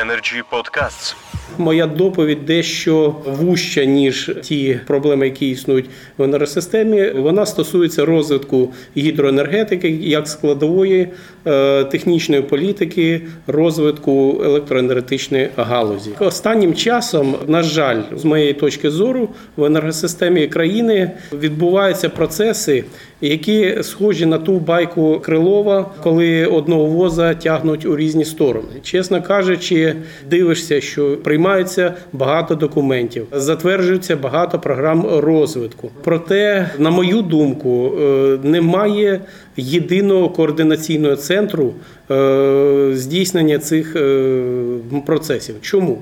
Energy Podcasts. Моя доповідь дещо вужча, ніж ті проблеми, які існують в енергосистемі. Вона стосується розвитку гідроенергетики як складової е, технічної політики, розвитку електроенергетичної галузі. Останнім часом, на жаль, з моєї точки зору, в енергосистемі країни відбуваються процеси, які схожі на ту байку Крилова, коли одного воза тягнуть у різні сторони. Чесно кажучи, дивишся, що приймаються багато документів, затверджується багато програм розвитку. Проте, на мою думку, е, немає єдиного координаційного центру е, здійснення цих е, процесів. Чому?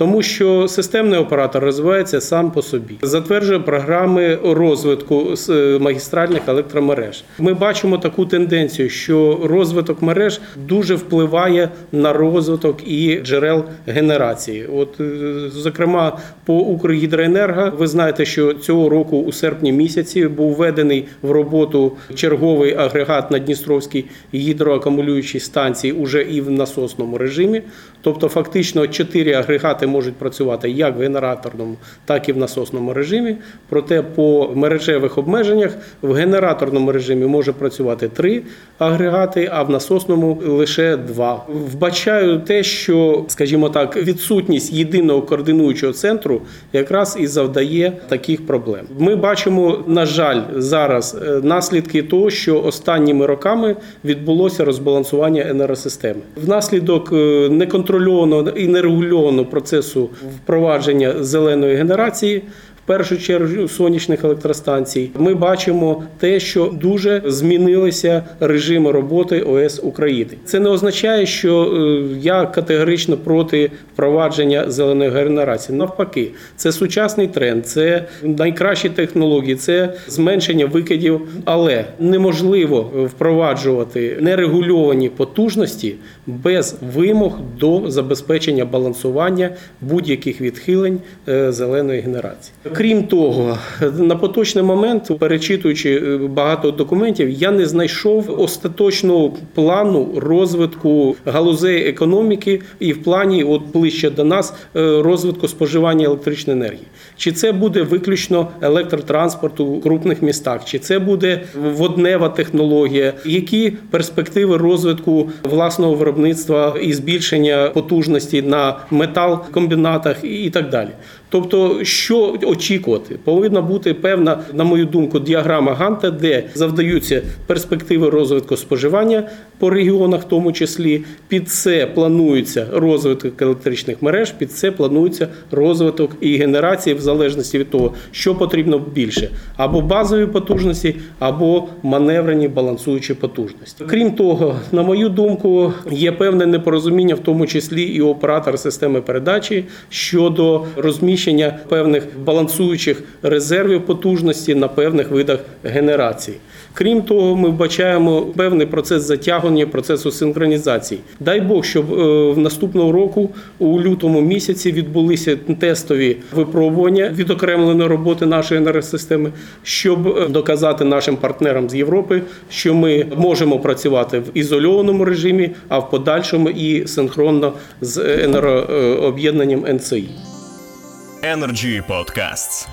Тому що системний оператор розвивається сам по собі, затверджує програми розвитку е, магістральних електромереж. Ми бачимо таку тенденцію, що розвиток мереж дуже впливає на розвиток і джерел генерації. От, е, зокрема, по Укргідроенерго, ви знаєте, що цього року у серпні місяці був введений в роботу черговий агрегат на Дністровській гідроакумулюючій станції уже і в насосному режимі. Тобто, фактично, чотири агрегати можуть працювати як в генераторному, так і в насосному режимі. Проте по мережевих обмеженнях в генераторному режимі може працювати три агрегати, а в насосному лише два. Вбачаю те, що, скажімо так, відсутність єдиного координуючого центру якраз і завдає таких проблем. Ми бачимо, на жаль, зараз е, наслідки того, що останніми роками відбулося розбалансування енергосистеми. Внаслідок е, неконтрольованого і нерегульованого процесу впровадження зеленої генерації. Першу чергу сонячних електростанцій ми бачимо те, що дуже змінилися режими роботи ОС України. Це не означає, що е, я категорично проти впровадження зеленої генерації. Навпаки, це сучасний тренд, це найкращі технології, це зменшення викидів, але неможливо впроваджувати нерегульовані потужності без вимог до забезпечення балансування будь-яких відхилень е, зеленої генерації. Крім того, на поточний момент, перечитуючи е, багато документів, я не знайшов остаточного плану розвитку галузей економіки і в плані, от ближче до нас, е, розвитку споживання електричної енергії. Чи це буде виключно електротранспорт у крупних містах, чи це буде воднева технологія, які перспективи розвитку власного виробництва і збільшення потужності на металкомбінатах і так далі. Тобто, що очікувати, повинна бути певна, на мою думку, діаграма Ганта, де завдаються перспективи розвитку споживання по регіонах, в тому числі. Під це планується розвиток електричних мереж, під це планується розвиток і генерації, в залежності від того, що потрібно більше, або базові потужності, або маневрені балансуючі потужності. Крім того, на мою думку, є певне непорозуміння, в тому числі і оператор системи передачі щодо розміщення розміщення певних балансуючих резервів потужності на певних видах генерації. Крім того, ми вбачаємо певний процес затягування процесу синхронізації. Дай Бог, щоб е, в наступного року у лютому місяці відбулися тестові випробування відокремленої роботи нашої енергосистеми, щоб е, доказати нашим партнерам з Європи, що ми можемо працювати в ізольованому режимі, а в подальшому і синхронно з енергооб'єднанням НЦІ. Energy Podcasts.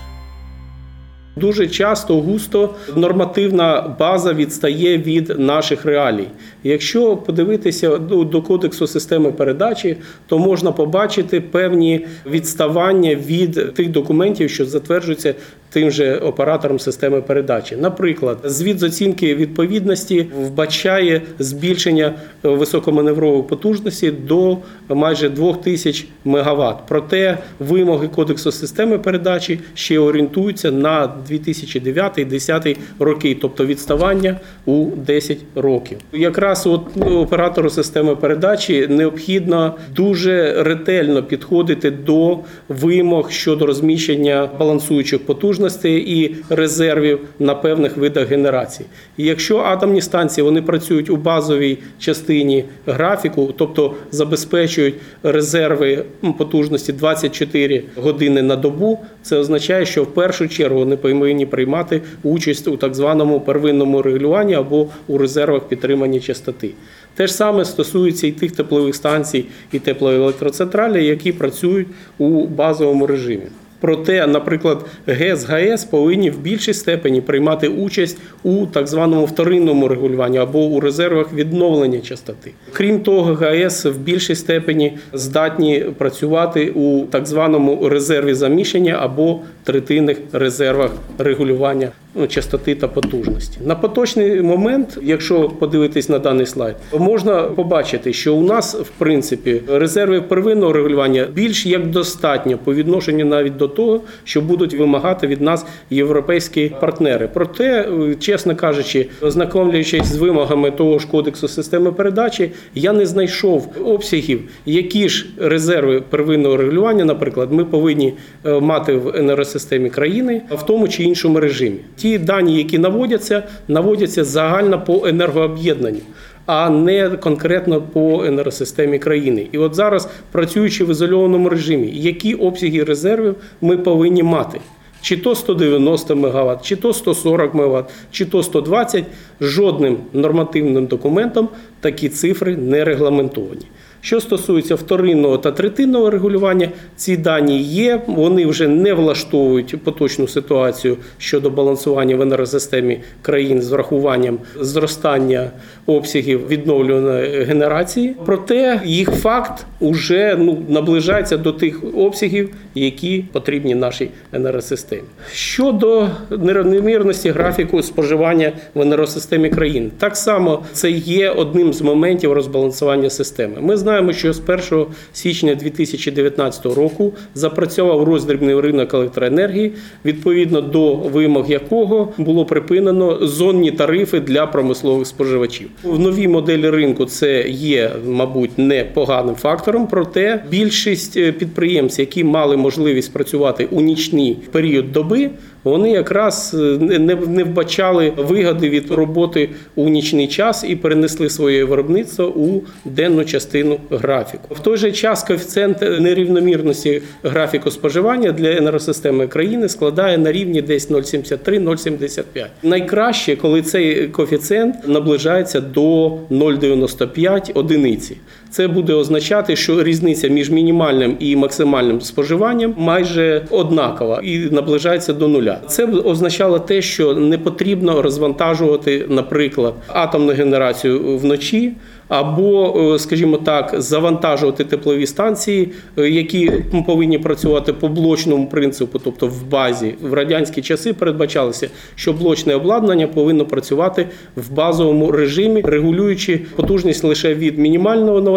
Дуже часто густо нормативна база відстає від наших реалій. Якщо подивитися до кодексу системи передачі, то можна побачити певні відставання від тих документів, що затверджуються тим же оператором системи передачі. Наприклад, звіт з оцінки відповідності вбачає збільшення високоманеврової потужності до майже 2000 МВт. Проте вимоги кодексу системи передачі ще орієнтуються на 2009-2010 роки, тобто відставання у 10 років. Якраз от оператору системи передачі необхідно дуже ретельно підходити до вимог щодо розміщення балансуючих потужностей і резервів на певних видах генерації. І якщо атомні станції вони працюють у базовій частині графіку, тобто забезпечують резерви потужності 24 години на добу, це означає, що в першу чергу вони повинні приймати участь у так званому первинному регулюванні або у резервах підтримання частоти. Те ж саме стосується і тих теплових станцій і теплоелектроцентралей, які працюють у базовому режимі. Проте, наприклад, ГЕС ГАЕС повинні в більшій степені приймати участь у так званому вторинному регулюванні або у резервах відновлення частоти. Крім того, ГАЕС в більшій степені здатні працювати у так званому резерві заміщення або третинних резервах регулювання ну, частоти та потужності. На поточний момент, якщо подивитись на даний слайд, можна побачити, що у нас в принципі резерви первинного регулювання більш як достатньо по відношенню навіть до того, що будуть вимагати від нас європейські партнери. Проте, чесно кажучи, ознакомлюючись з вимогами того ж кодексу системи передачі, я не знайшов обсягів, які ж резерви первинного регулювання, наприклад, ми повинні е, мати в енергосистемі країни в тому чи іншому режимі. Ті дані, які наводяться, наводяться загально по енергооб'єднанню. А не конкретно по енергосистемі країни, і от зараз працюючи в ізольованому режимі, які обсяги резервів ми повинні мати? Чи то 190 МВт, чи то 140 МВт, чи то 120, жодним нормативним документом такі цифри не регламентовані. Що стосується вторинного та третинного регулювання, ці дані є. Вони вже не влаштовують поточну ситуацію щодо балансування в енергосистемі країн з врахуванням зростання обсягів відновлюваної генерації. Проте їх факт уже ну наближається до тих обсягів, які потрібні нашій енергосистемі. Щодо нерівномірності графіку споживання в енергосистемі країн, так само це є одним з моментів розбалансування системи. Ми знаємо, що з 1 січня 2019 року запрацював роздрібний ринок електроенергії, відповідно до вимог якого було припинено зонні тарифи для промислових споживачів. В новій моделі ринку це є, мабуть, непоганим фактором. Проте більшість е, підприємців, які мали можливість працювати у нічний період доби, вони якраз е, не вбачали вигоди від роботи у нічний час і перенесли своє виробництво у денну частину графіку. В той же час коефіцієнт нерівномірності графіку споживання для енергосистеми країни складає на рівні десь 0,73-0,75. Найкраще, коли цей коефіцієнт наближається до 0,95 одиниці. Це буде означати, що різниця між мінімальним і максимальним споживанням майже однакова і наближається до нуля. Це означало те, що не потрібно розвантажувати, наприклад, атомну генерацію вночі або, е, скажімо так, завантажувати теплові станції, е, які повинні працювати по блочному принципу, тобто в базі в радянські часи передбачалося, що блочне обладнання повинно працювати в базовому режимі, регулюючи потужність лише від мінімального навантаження,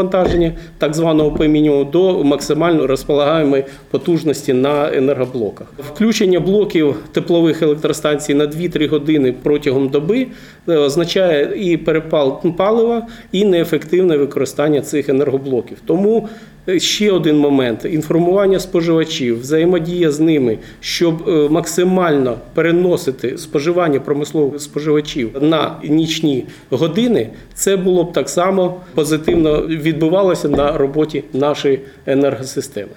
так званого по до максимально розполагаємої потужності на енергоблоках. Включення блоків теплових електростанцій на 2-3 години протягом доби е, означає і перепал палива, і неефективне використання цих енергоблоків. Тому ще один момент: інформування споживачів, взаємодія з ними, щоб е, максимально переносити споживання промислових споживачів на нічні години, це було б так само позитивно відбувалося на роботі нашої енергосистеми.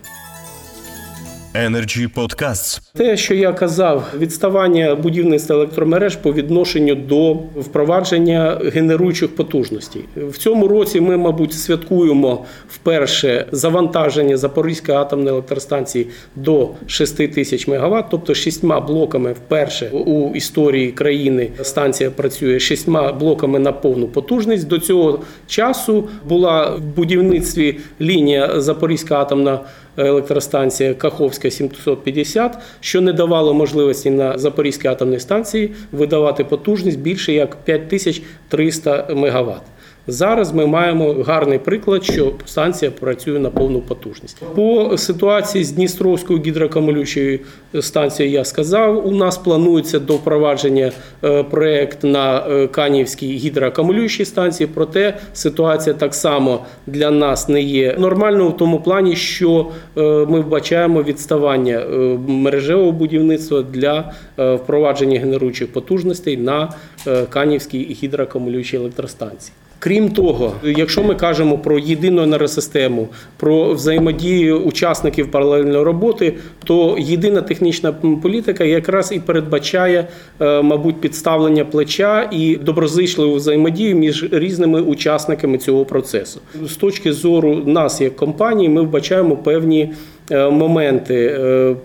Energy Podcasts. Те, що я казав, відставання будівництва електромереж по відношенню до впровадження генеруючих потужностей в цьому році. Ми, мабуть, святкуємо вперше завантаження Запорізької атомної електростанції до 6 тисяч МВт, тобто шістьма блоками вперше у історії країни станція працює шістьма блоками на повну потужність. До цього часу була в будівництві лінія Запорізька атомна електростанція Каховська 750, що не давало можливості на Запорізькій атомній станції видавати потужність більше як 5300 МВт. Зараз ми маємо гарний приклад, що станція працює на повну потужність. По ситуації з Дністровською гідроакумулюючою станцією я сказав. У нас планується до впровадження е, проект на е, Канівській гідроакумулюючій станції. Проте ситуація так само для нас не є нормальною в тому плані, що е, ми вбачаємо відставання мережевого будівництва для впровадження генеруючих потужностей на Канівській гідроакумулюючій електростанції. Крім того, якщо ми кажемо про єдину енергосистему, про взаємодію учасників паралельної роботи, то єдина технічна політика якраз і передбачає, е, мабуть, підставлення плеча і доброзичливу взаємодію між різними учасниками цього процесу. З точки зору нас, як компанії, ми вбачаємо певні. Е, моменти,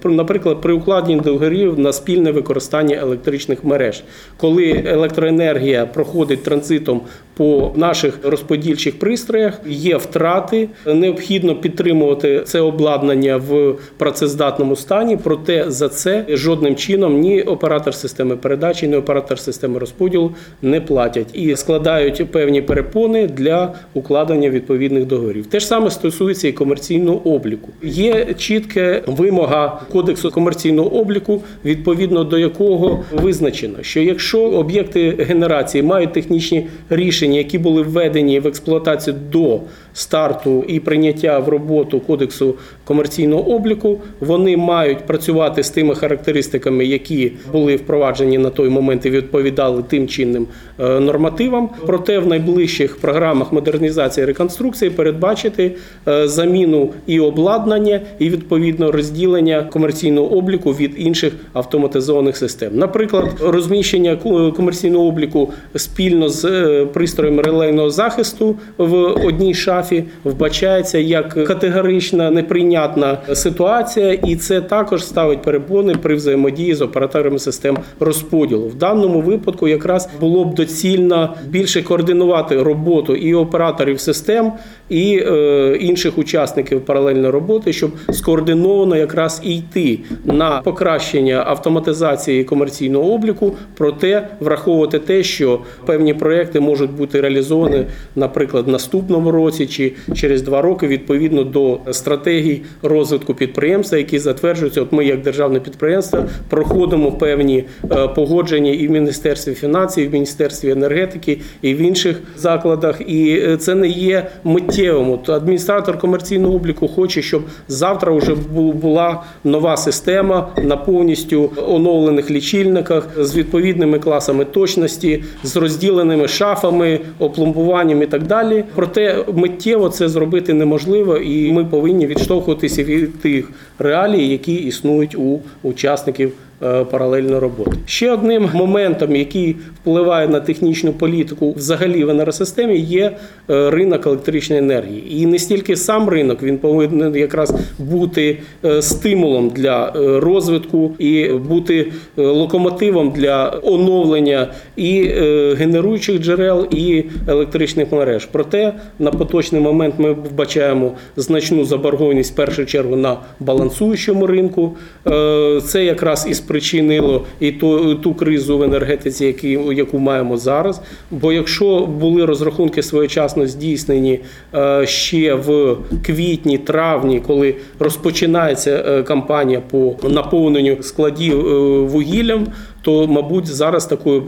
е, наприклад, при укладенні договорів на спільне використання електричних мереж, коли електроенергія проходить транзитом по наших розподільчих пристроях, є втрати, необхідно підтримувати це обладнання в працездатному стані. Проте за це жодним чином ні оператор системи передачі, ні оператор системи розподілу не платять і складають певні перепони для укладення відповідних договорів. Те ж саме стосується і комерційного обліку. Є чітка вимога кодексу комерційного обліку, відповідно до якого визначено, що якщо об'єкти генерації мають технічні рішення, які були введені в експлуатацію до старту і прийняття в роботу кодексу комерційного обліку, вони мають працювати з тими характеристиками, які були впроваджені на той момент і відповідали тим чинним е, нормативам. Проте в найближчих програмах модернізації і реконструкції передбачити е, заміну і обладнання, і відповідно розділення комерційного обліку від інших автоматизованих систем. Наприклад, розміщення комерційного обліку спільно з е, пристроєм релейного захисту в одній шафі вбачається як категорична неприйнятна ситуація, і це також ставить перепони при взаємодії з операторами систем розподілу. В даному випадку якраз було б доцільно більше координувати роботу і операторів систем, і е, інших учасників паралельної роботи, щоб скоординовано якраз йти на покращення автоматизації комерційного обліку, проте враховувати те, що певні проекти можуть бути реалізовані, наприклад, в наступному році чи через два роки відповідно до стратегій розвитку підприємства, які затверджуються. От ми, як державне підприємство, проходимо певні е, погодження і в міністерстві фінансів, і в міністерстві енергетики, і в інших закладах. І е, це не є миттєвим. Адміністратор комерційного обліку хоче, щоб завтра вже була нова система на повністю оновлених лічильниках з відповідними класами точності, з розділеними шафами, опломбуванням і так далі. Проте миттєво це зробити неможливо, і ми повинні відштовхуватися від тих реалій, які існують у учасників. Е, паралельно роботи. Ще одним моментом, який впливає на технічну політику взагалі в енергосистемі, є е, ринок електричної енергії. І не стільки сам ринок, він повинен якраз бути е, стимулом для розвитку і бути локомотивом для оновлення і генеруючих джерел, і електричних мереж. Проте на поточний момент ми вбачаємо значну заборгованість в першу чергу на балансуючому ринку. Це якраз і спричинило і ту, ту кризу в енергетиці, яку, яку маємо зараз. Бо якщо були розрахунки своєчасно здійснені е, ще в квітні, травні, коли розпочинається е, кампанія по наповненню складів е, вугіллям, то мабуть зараз такої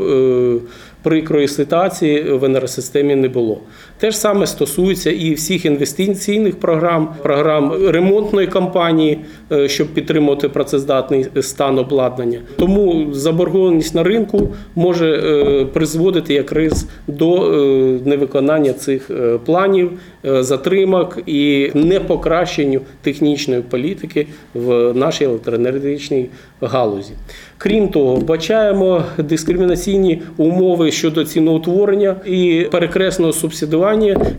прикрої ситуації в енергосистемі не було. Те ж саме стосується і всіх інвестиційних програм, програм ремонтної кампанії, е, щоб підтримувати працездатний стан обладнання. Тому заборгованість на ринку може е, призводити якраз до е, невиконання цих планів, затримок і непокращенню технічної політики в нашій електроенергетичній галузі. Крім того, бачаємо дискримінаційні умови щодо ціноутворення і перекресного субсидування,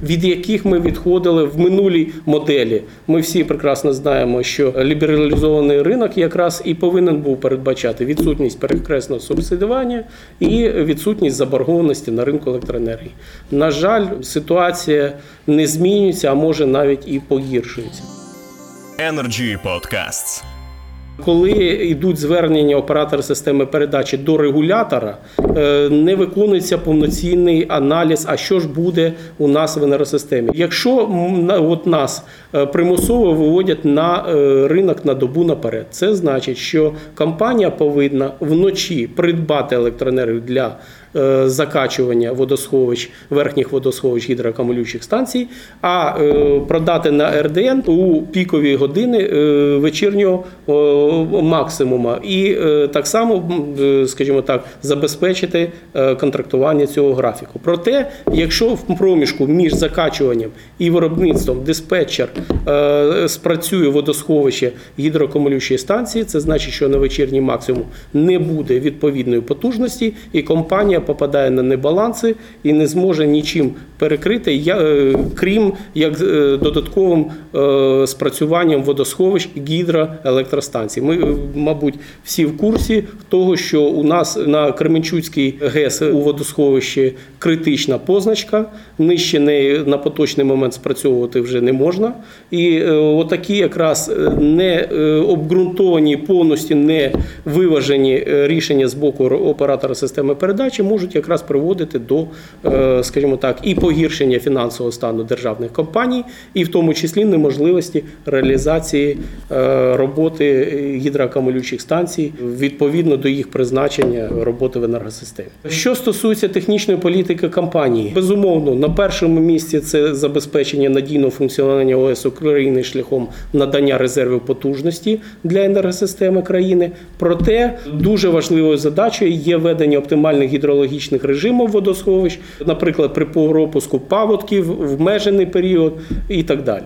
від яких ми відходили в минулій моделі. Ми всі прекрасно знаємо, що лібералізований ринок якраз і повинен був передбачати відсутність перекресного субсидування і відсутність заборгованості на ринку електроенергії. На жаль, ситуація не змінюється, а може навіть і погіршується. Energy Podcasts коли йдуть звернення оператора системи передачі до регулятора, е, не виконується повноцінний аналіз, а що ж буде у нас в енергосистемі. Якщо от нас е, примусово виводять на е, ринок на добу наперед, це значить, що компанія повинна вночі придбати електроенергію для закачування водосховищ, верхніх водосховищ гідроакумулюючих станцій, а е, продати на РДН у пікові години е, вечірнього максимума, і е, так само, е, скажімо так, забезпечити контрактування цього графіку. Проте, якщо в проміжку між закачуванням і виробництвом диспетчер спрацює водосховище гідроакумулюючої станції, це значить, що на вечірній максимум не буде відповідної потужності, і компанія попадає на небаланси і не зможе нічим перекрити, крім як додатковим спрацюванням водосховищ гідроелектростанцій. Ми, мабуть, всі в курсі того, що у нас на Кременчуцькій ГЕС у водосховищі критична позначка. Нижче неї на поточний момент спрацьовувати вже не можна. І е, отакі якраз е, не е, обґрунтовані, повністю не виважені рішення з боку оператора системи передачі можуть якраз приводити до, скажімо так, і погіршення фінансового стану державних компаній, і в тому числі неможливості реалізації роботи гідроакумулюючих станцій відповідно до їх призначення роботи в енергосистемі. Що стосується технічної політики компанії, безумовно, на першому місці це забезпечення надійного функціонування ОС України шляхом надання резервів потужності для енергосистеми країни. Проте дуже важливою задачею є ведення оптимальних гідрологічних режимів водосховищ, наприклад, при пропуску паводків в межений період і так далі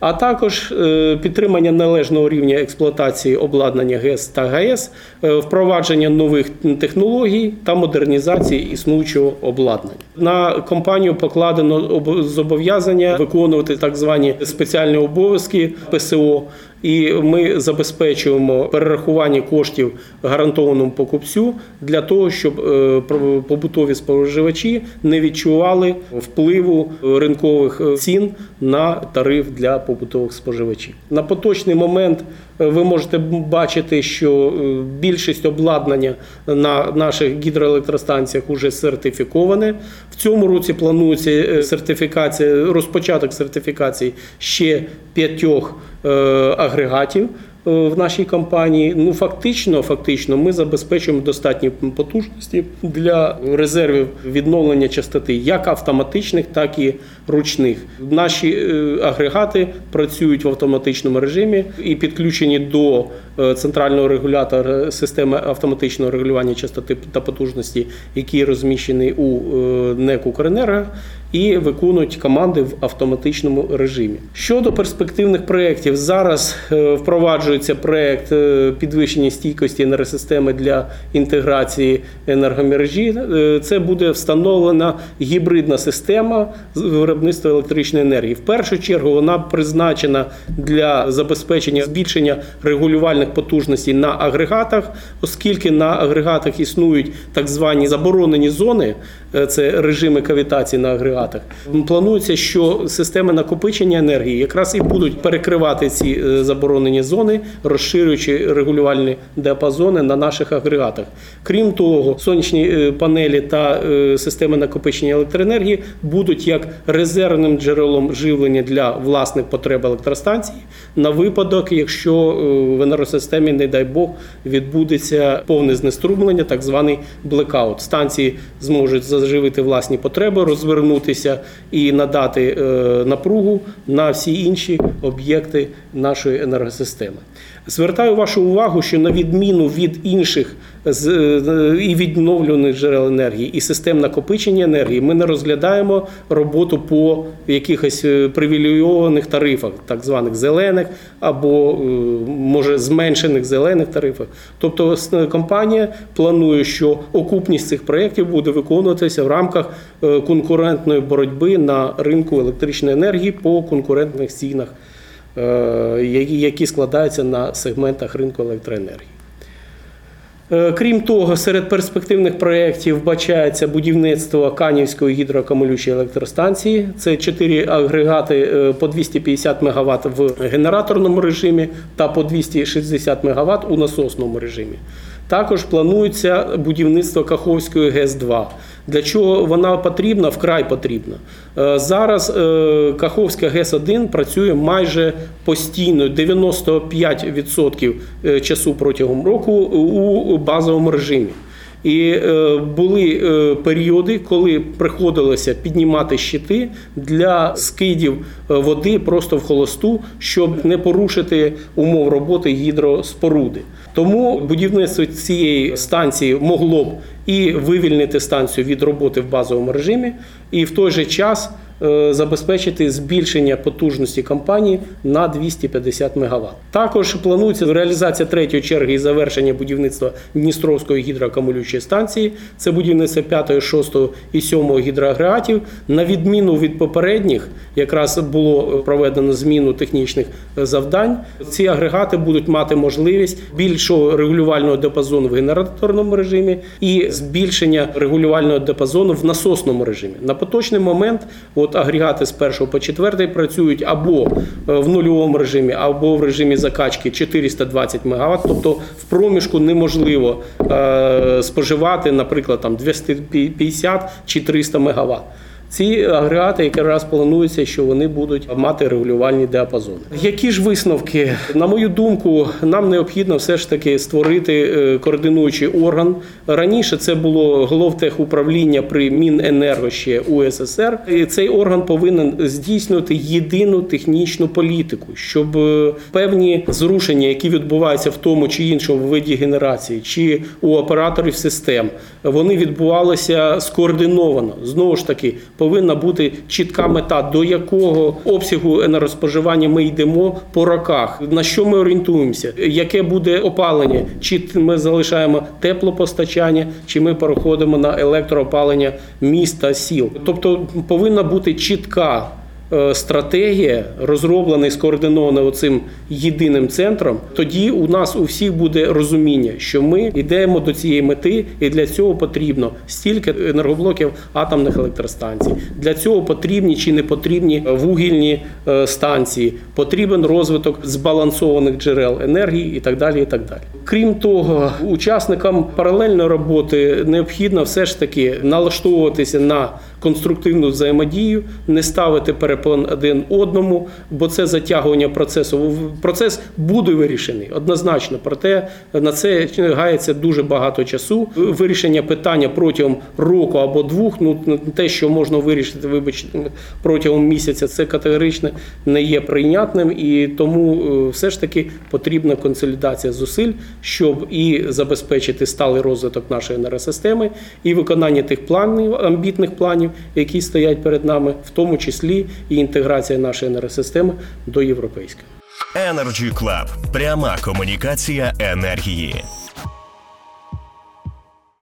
а також е, підтримання належного рівня експлуатації обладнання ГЕС та ГАЕС, е, впровадження нових технологій та модернізації існуючого обладнання. На компанію покладено зобов'язання виконувати так звані спеціальні обов'язки ПСО і ми забезпечуємо перерахування коштів гарантованому покупцю для того, щоб е, побутові споживачі не відчували впливу ринкових е, цін на тариф для побутових споживачів. На поточний момент ви можете бачити, що більшість обладнання на наших гідроелектростанціях вже сертифіковане. В цьому році планується сертифікація, розпочаток сертифікації ще п'ятьох агрегатів. Е, в нашій компанії. Ну фактично, фактично, ми забезпечуємо достатні потужності для резервів відновлення частоти, як автоматичних, так і ручних. Наші е, агрегати працюють в автоматичному режимі і підключені до центрального регулятора системи автоматичного регулювання частоти та потужності, який розміщений у НЕК «Укренерго», і виконують команди в автоматичному режимі. Щодо перспективних проєктів, зараз впроваджується проект е, підвищення стійкості енергосистеми для інтеграції енергомережі. Е, це буде встановлена гібридна система виробництва електричної енергії. В першу чергу вона призначена для забезпечення збільшення регулювальних потужностей на агрегатах, оскільки на агрегатах існують так звані заборонені зони, це режими кавітації на агрегатах. Планується, що системи накопичення енергії якраз і будуть перекривати ці заборонені зони розширюючи регулювальні діапазони на наших агрегатах. Крім того, сонячні е, панелі та е, системи накопичення електроенергії будуть як резервним джерелом живлення для власних потреб електростанцій на випадок, якщо е, в енергосистемі, не дай Бог, відбудеться повне знеструмлення, так званий блекаут. Станції зможуть заживити власні потреби, розвернутися і надати напругу на всі інші об'єкти нашої енергосистеми. Звертаю вашу увагу, що на відміну від інших е, і відновлюваних джерел енергії і систем накопичення енергії, ми не розглядаємо роботу по якихось е, привілейованих тарифах, так званих зелених або е, може зменшених зелених тарифах. Тобто компанія планує, що окупність цих проєктів буде виконуватися в рамках конкурентної боротьби на ринку електричної енергії по конкурентних цінах. Е, які складаються на сегментах ринку електроенергії. Е, крім того, серед перспективних проєктів вбачається будівництво Канівської гідроакумулюючої електростанції. Це чотири агрегати е, по 250 МВт в генераторному режимі та по 260 МВт у насосному режимі. Також планується будівництво Каховської ГЕС-2. Для чого вона потрібна? Вкрай потрібна. Е, зараз е, Каховська ГЕС-1 працює майже постійно 95% е, часу протягом року у базовому режимі. І е, були е, періоди, коли приходилося піднімати щити для скидів е, води просто в холосту, щоб не порушити умов роботи гідроспоруди. Тому будівництво цієї станції могло б і вивільнити станцію від роботи в базовому режимі, і в той же час забезпечити збільшення потужності компанії на 250 МВт. Також планується реалізація третьої черги і завершення будівництва Дністровської гідроакумулюючої станції. Це будівництво 5, 6 і 7 гідроагрегатів. На відміну від попередніх, якраз було проведено зміну технічних е, завдань. Ці агрегати будуть мати можливість більшого регулювального диапазону в генераторному режимі і збільшення регулювального диапазону в насосному режимі. На поточний момент от агрегати з 1 по 4 працюють або е, в нульовому режимі, або в режимі закачки 420 МВт, тобто в проміжку неможливо е, споживати, наприклад, там 250 чи 300 МВт. Ці агрегати якраз планується, що вони будуть мати регулювальні діапазони. Які ж висновки? На мою думку, нам необхідно все ж таки створити е, координуючий орган. Раніше це було головтехуправління при Міненерго ще УССР. І цей орган повинен здійснювати єдину технічну політику, щоб е, певні зрушення, які відбуваються в тому чи іншому виді генерації, чи у операторів систем, вони відбувалися скоординовано. Знову ж таки, повинна бути чітка мета, до якого обсягу енергоспоживання ми йдемо по роках, на що ми орієнтуємося, яке буде опалення, чи ми залишаємо теплопостачання, чи ми переходимо на електроопалення міста сіл. Тобто повинна бути чітка. Е, Стратегія розроблена і скоординована оцим єдиним центром. Тоді у нас у всіх буде розуміння, що ми йдемо до цієї мети, і для цього потрібно стільки енергоблоків атомних електростанцій. Для цього потрібні чи не потрібні вугільні е, станції, потрібен розвиток збалансованих джерел енергії і так далі. І так далі. Крім того, учасникам паралельної роботи необхідно все ж таки налаштовуватися на конструктивну взаємодію, не ставити перепон один одному, бо це затягування процесу. Процес буде вирішений однозначно. Проте на це гається дуже багато часу. Вирішення питання протягом року або двох. Ну те, що можна вирішити, вибачте, протягом місяця, це категорично не є прийнятним, і тому е, все ж таки потрібна консолідація зусиль, щоб і забезпечити сталий розвиток нашої енергосистеми, і виконання тих планів, амбітних планів, які стоять перед нами, в тому числі і інтеграція нашої енергосистеми до європейської. Energy Club. Пряма комунікація енергії.